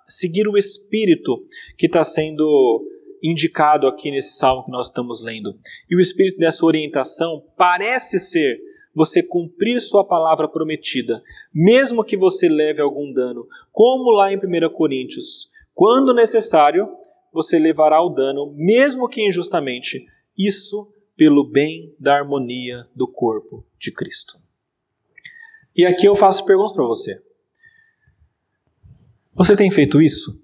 seguir o espírito que está sendo indicado aqui nesse salmo que nós estamos lendo. E o espírito dessa orientação parece ser você cumprir sua palavra prometida, mesmo que você leve algum dano, como lá em 1 Coríntios. Quando necessário, você levará o dano, mesmo que injustamente. Isso pelo bem da harmonia do corpo de Cristo. E aqui eu faço perguntas para você. Você tem feito isso?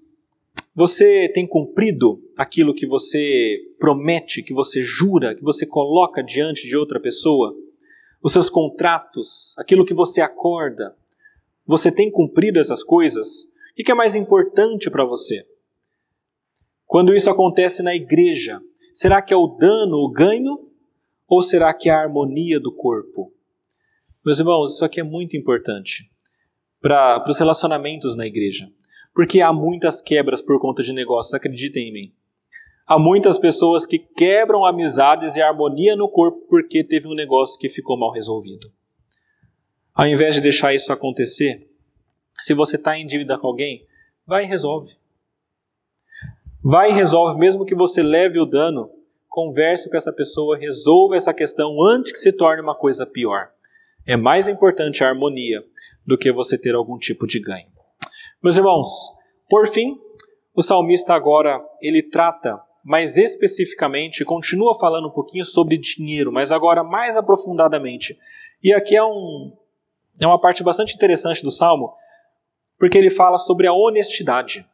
Você tem cumprido aquilo que você promete, que você jura, que você coloca diante de outra pessoa? Os seus contratos, aquilo que você acorda? Você tem cumprido essas coisas? O que é mais importante para você? Quando isso acontece na igreja, será que é o dano, o ganho? Ou será que é a harmonia do corpo? Meus irmãos, isso aqui é muito importante para os relacionamentos na igreja. Porque há muitas quebras por conta de negócios, acreditem em mim. Há muitas pessoas que quebram amizades e harmonia no corpo porque teve um negócio que ficou mal resolvido. Ao invés de deixar isso acontecer, se você está em dívida com alguém, vai e resolve. Vai e resolve, mesmo que você leve o dano, converse com essa pessoa, resolva essa questão antes que se torne uma coisa pior. É mais importante a harmonia do que você ter algum tipo de ganho. Meus irmãos, por fim, o salmista agora ele trata mais especificamente, continua falando um pouquinho sobre dinheiro, mas agora mais aprofundadamente. E aqui é, um, é uma parte bastante interessante do salmo, porque ele fala sobre a honestidade.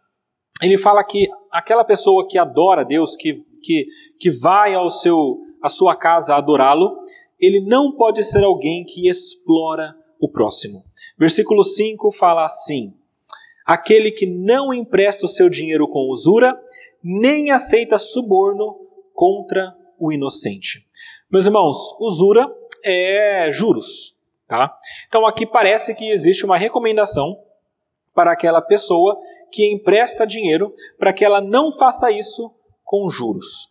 Ele fala que aquela pessoa que adora Deus, que, que, que vai ao seu, à sua casa adorá-lo, ele não pode ser alguém que explora o próximo. Versículo 5 fala assim: aquele que não empresta o seu dinheiro com usura, nem aceita suborno contra o inocente. Meus irmãos, usura é juros, tá? Então aqui parece que existe uma recomendação para aquela pessoa que empresta dinheiro para que ela não faça isso com juros.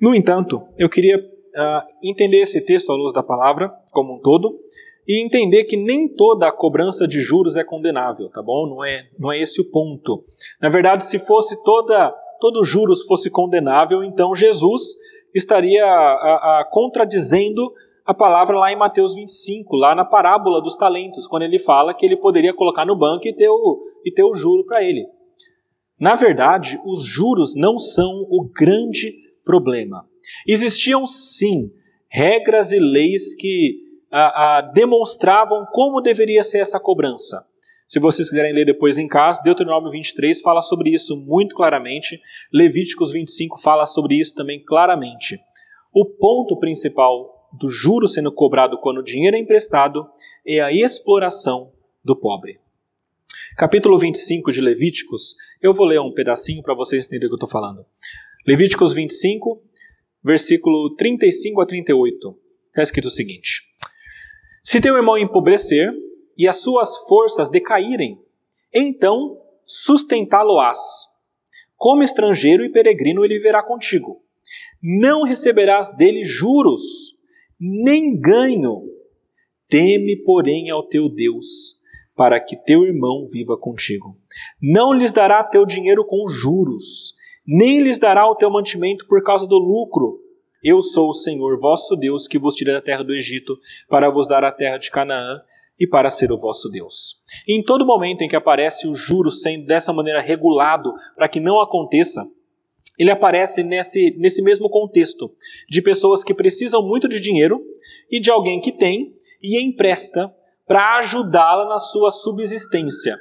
No entanto, eu queria uh, entender esse texto à luz da palavra como um todo e entender que nem toda a cobrança de juros é condenável, tá bom? Não é, não é esse o ponto. Na verdade, se fosse toda todo juros fosse condenável, então Jesus estaria a, a, contradizendo a palavra lá em Mateus 25, lá na parábola dos talentos, quando ele fala que ele poderia colocar no banco e ter o, e ter o juro para ele. Na verdade, os juros não são o grande problema. Existiam sim regras e leis que ah, ah, demonstravam como deveria ser essa cobrança. Se vocês quiserem ler depois em casa, Deuteronômio 23 fala sobre isso muito claramente, Levíticos 25 fala sobre isso também claramente. O ponto principal do juro sendo cobrado quando o dinheiro é emprestado é a exploração do pobre. Capítulo 25 de Levíticos, eu vou ler um pedacinho para vocês entenderem o que eu estou falando. Levíticos 25, versículo 35 a 38. Está escrito o seguinte: se teu irmão empobrecer e as suas forças decaírem, então sustentá-lo-ás. Como estrangeiro e peregrino ele viverá contigo. Não receberás dele juros, nem ganho. Teme, porém, ao teu Deus, para que teu irmão viva contigo. Não lhes dará teu dinheiro com juros, nem lhes dará o teu mantimento por causa do lucro, Eu sou o Senhor vosso Deus que vos tirei da terra do Egito para vos dar a terra de Canaã e para ser o vosso Deus. E em todo momento em que aparece o juro sendo dessa maneira regulado para que não aconteça, ele aparece nesse, nesse mesmo contexto de pessoas que precisam muito de dinheiro e de alguém que tem e empresta para ajudá-la na sua subsistência.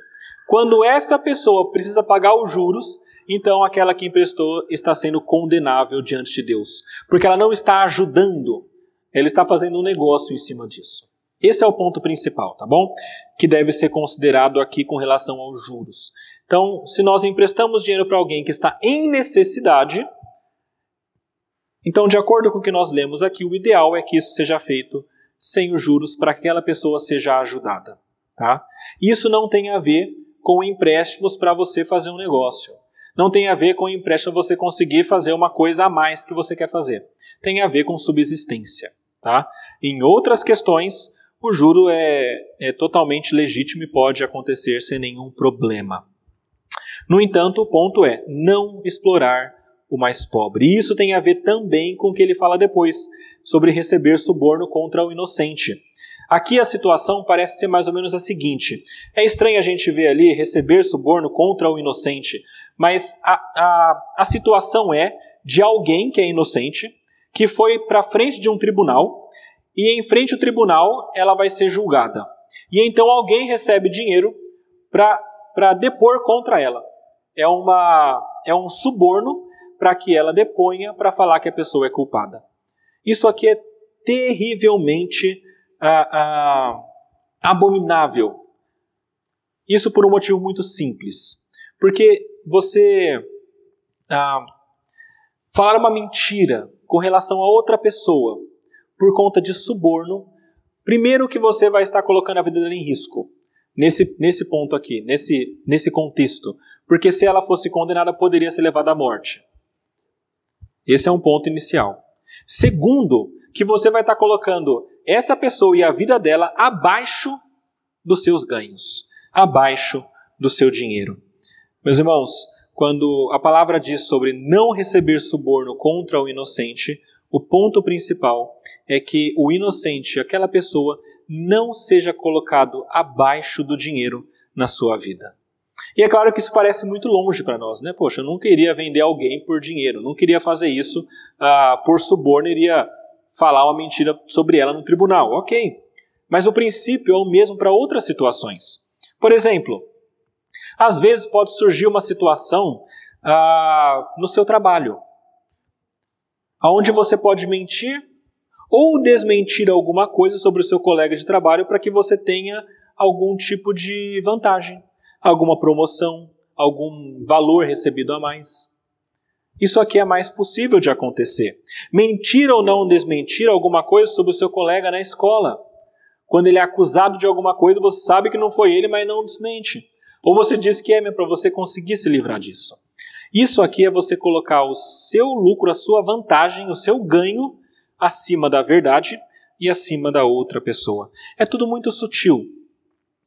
Quando essa pessoa precisa pagar os juros, então aquela que emprestou está sendo condenável diante de Deus, porque ela não está ajudando, ela está fazendo um negócio em cima disso. Esse é o ponto principal, tá bom? Que deve ser considerado aqui com relação aos juros. Então, se nós emprestamos dinheiro para alguém que está em necessidade, então, de acordo com o que nós lemos aqui, o ideal é que isso seja feito sem os juros para que aquela pessoa seja ajudada, tá? Isso não tem a ver com empréstimos para você fazer um negócio. Não tem a ver com empréstimo você conseguir fazer uma coisa a mais que você quer fazer. Tem a ver com subsistência, tá? Em outras questões, o juro é, é totalmente legítimo e pode acontecer sem nenhum problema. No entanto, o ponto é não explorar o mais pobre. E isso tem a ver também com o que ele fala depois, sobre receber suborno contra o inocente. Aqui a situação parece ser mais ou menos a seguinte: é estranho a gente ver ali receber suborno contra o inocente, mas a, a, a situação é de alguém que é inocente, que foi para frente de um tribunal, e em frente ao tribunal ela vai ser julgada. E então alguém recebe dinheiro para depor contra ela é, uma, é um suborno para que ela deponha para falar que a pessoa é culpada. Isso aqui é terrivelmente ah, ah, abominável. Isso por um motivo muito simples. Porque você ah, falar uma mentira com relação a outra pessoa por conta de suborno, primeiro que você vai estar colocando a vida dela em risco. Nesse, nesse ponto aqui, nesse, nesse contexto porque se ela fosse condenada, poderia ser levada à morte. Esse é um ponto inicial. Segundo, que você vai estar colocando essa pessoa e a vida dela abaixo dos seus ganhos, abaixo do seu dinheiro. Meus irmãos, quando a palavra diz sobre não receber suborno contra o inocente, o ponto principal é que o inocente, aquela pessoa, não seja colocado abaixo do dinheiro na sua vida. E é claro que isso parece muito longe para nós, né? Poxa, eu não queria vender alguém por dinheiro, não queria fazer isso ah, por suborno, iria falar uma mentira sobre ela no tribunal. Ok. Mas o princípio é o mesmo para outras situações. Por exemplo, às vezes pode surgir uma situação ah, no seu trabalho, onde você pode mentir ou desmentir alguma coisa sobre o seu colega de trabalho para que você tenha algum tipo de vantagem alguma promoção, algum valor recebido a mais. Isso aqui é mais possível de acontecer. Mentir ou não desmentir alguma coisa sobre o seu colega na escola. Quando ele é acusado de alguma coisa, você sabe que não foi ele, mas não desmente. Ou você diz que é para você conseguir se livrar disso. Isso aqui é você colocar o seu lucro, a sua vantagem, o seu ganho acima da verdade e acima da outra pessoa. É tudo muito sutil,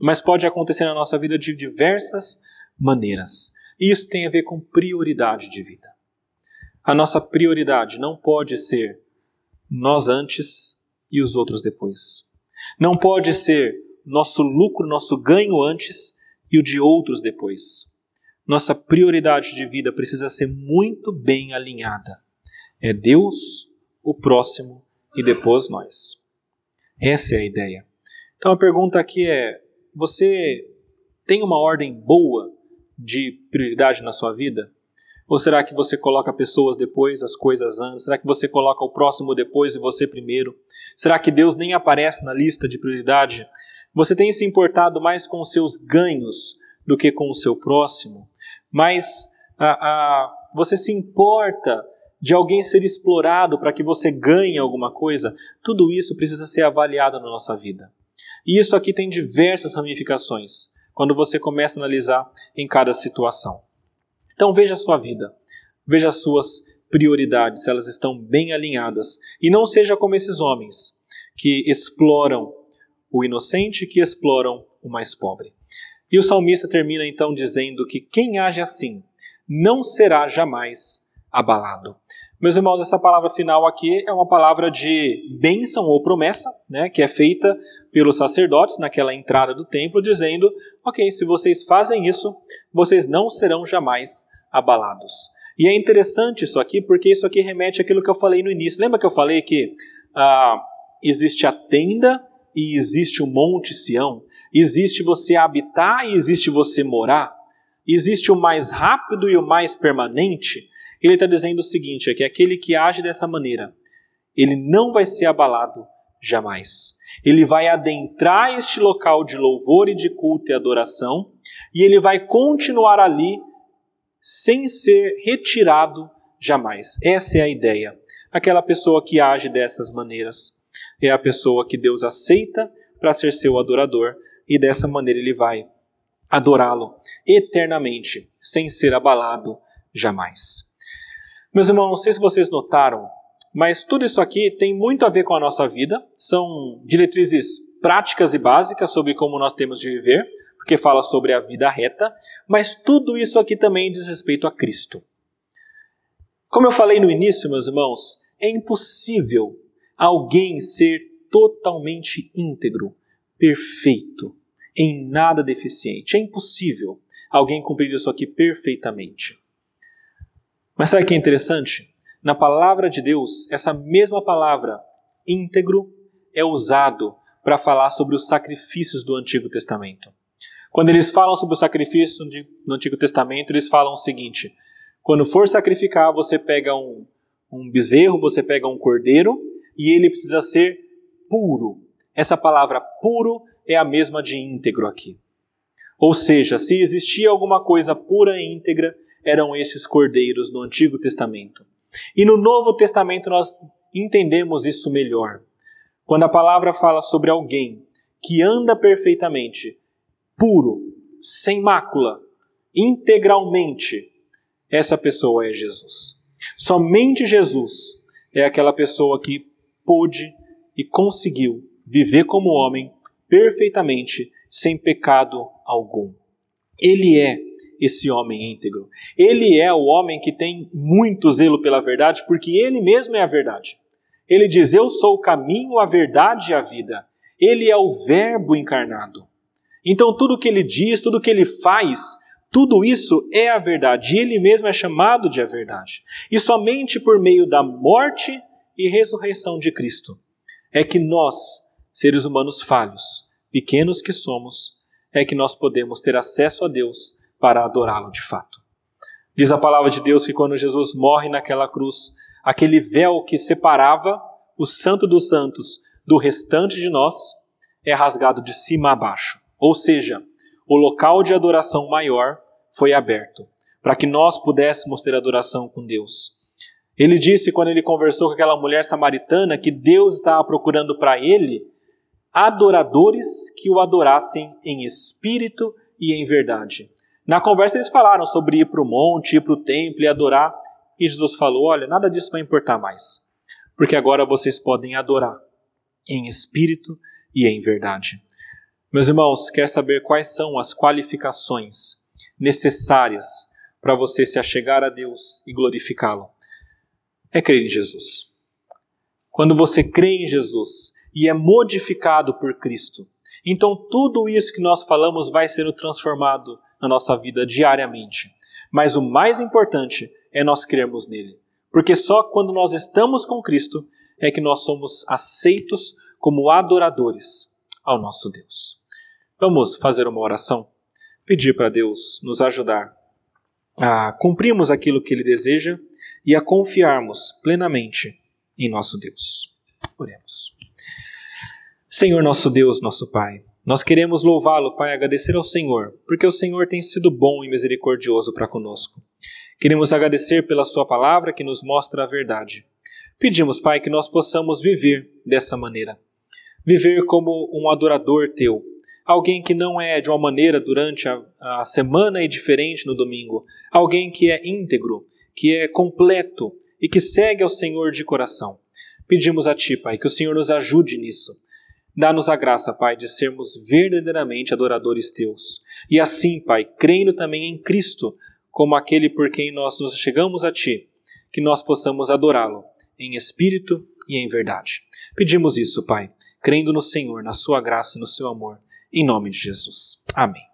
mas pode acontecer na nossa vida de diversas maneiras. E isso tem a ver com prioridade de vida. A nossa prioridade não pode ser nós antes e os outros depois. Não pode ser nosso lucro, nosso ganho antes e o de outros depois. Nossa prioridade de vida precisa ser muito bem alinhada. É Deus, o próximo e depois nós. Essa é a ideia. Então a pergunta aqui é: você tem uma ordem boa de prioridade na sua vida? Ou será que você coloca pessoas depois, as coisas antes? Será que você coloca o próximo depois e você primeiro? Será que Deus nem aparece na lista de prioridade? Você tem se importado mais com os seus ganhos do que com o seu próximo? Mas a, você se importa de alguém ser explorado para que você ganhe alguma coisa? Tudo isso precisa ser avaliado na nossa vida. E isso aqui tem diversas ramificações quando você começa a analisar em cada situação. Então veja a sua vida, veja as suas prioridades, se elas estão bem alinhadas. E não seja como esses homens que exploram o inocente, que exploram o mais pobre. E o salmista termina então dizendo que quem age assim não será jamais abalado. Meus irmãos, essa palavra final aqui é uma palavra de bênção ou promessa, né, que é feita pelos sacerdotes naquela entrada do templo, dizendo: Ok, se vocês fazem isso, vocês não serão jamais abalados. E é interessante isso aqui, porque isso aqui remete àquilo que eu falei no início. Lembra que eu falei que ah, existe a tenda e existe o Monte Sião? Existe você habitar e existe você morar? Existe o mais rápido e o mais permanente? Ele está dizendo o seguinte: é que aquele que age dessa maneira, ele não vai ser abalado jamais. Ele vai adentrar este local de louvor e de culto e adoração, e ele vai continuar ali sem ser retirado jamais. Essa é a ideia. Aquela pessoa que age dessas maneiras é a pessoa que Deus aceita para ser seu adorador, e dessa maneira ele vai adorá-lo eternamente, sem ser abalado jamais. Meus irmãos, não sei se vocês notaram, mas tudo isso aqui tem muito a ver com a nossa vida, são diretrizes práticas e básicas sobre como nós temos de viver, porque fala sobre a vida reta, mas tudo isso aqui também diz respeito a Cristo. Como eu falei no início, meus irmãos, é impossível alguém ser totalmente íntegro, perfeito, em nada deficiente. É impossível alguém cumprir isso aqui perfeitamente. Mas sabe o que é interessante? Na palavra de Deus, essa mesma palavra, íntegro, é usado para falar sobre os sacrifícios do Antigo Testamento. Quando eles falam sobre o sacrifício no Antigo Testamento, eles falam o seguinte: quando for sacrificar, você pega um, um bezerro, você pega um cordeiro, e ele precisa ser puro. Essa palavra puro é a mesma de íntegro aqui. Ou seja, se existia alguma coisa pura e íntegra, eram estes cordeiros no Antigo Testamento. E no Novo Testamento nós entendemos isso melhor. Quando a palavra fala sobre alguém que anda perfeitamente, puro, sem mácula, integralmente, essa pessoa é Jesus. Somente Jesus é aquela pessoa que pôde e conseguiu viver como homem perfeitamente, sem pecado algum. Ele é esse homem íntegro. Ele é o homem que tem muito zelo pela verdade, porque ele mesmo é a verdade. Ele diz: Eu sou o caminho, a verdade e a vida. Ele é o Verbo encarnado. Então, tudo que ele diz, tudo que ele faz, tudo isso é a verdade. Ele mesmo é chamado de a verdade. E somente por meio da morte e ressurreição de Cristo é que nós, seres humanos falhos, pequenos que somos, é que nós podemos ter acesso a Deus para adorá-lo de fato. Diz a palavra de Deus que quando Jesus morre naquela cruz, aquele véu que separava o Santo dos Santos do restante de nós é rasgado de cima a baixo. Ou seja, o local de adoração maior foi aberto para que nós pudéssemos ter adoração com Deus. Ele disse quando ele conversou com aquela mulher samaritana que Deus estava procurando para ele adoradores que o adorassem em espírito e em verdade. Na conversa eles falaram sobre ir para o monte, ir para o templo e adorar. E Jesus falou: Olha, nada disso vai importar mais, porque agora vocês podem adorar em espírito e em verdade. Meus irmãos, quer saber quais são as qualificações necessárias para você se achegar a Deus e glorificá-lo? É crer em Jesus. Quando você crê em Jesus e é modificado por Cristo, então tudo isso que nós falamos vai sendo transformado na nossa vida diariamente. Mas o mais importante é nós crermos nele. Porque só quando nós estamos com Cristo é que nós somos aceitos como adoradores ao nosso Deus. Vamos fazer uma oração? Pedir para Deus nos ajudar a cumprirmos aquilo que Ele deseja e a confiarmos plenamente em nosso Deus. Oremos. Senhor nosso Deus, nosso Pai, nós queremos louvá-lo, Pai, agradecer ao Senhor, porque o Senhor tem sido bom e misericordioso para conosco. Queremos agradecer pela Sua palavra que nos mostra a verdade. Pedimos, Pai, que nós possamos viver dessa maneira. Viver como um adorador Teu, alguém que não é de uma maneira durante a, a semana e diferente no domingo, alguém que é íntegro, que é completo e que segue ao Senhor de coração. Pedimos a Ti, Pai, que o Senhor nos ajude nisso Dá-nos a graça, Pai, de sermos verdadeiramente adoradores teus. E assim, Pai, crendo também em Cristo, como aquele por quem nós nos chegamos a Ti, que nós possamos adorá-lo em espírito e em verdade. Pedimos isso, Pai, crendo no Senhor, na Sua graça e no Seu amor, em nome de Jesus. Amém.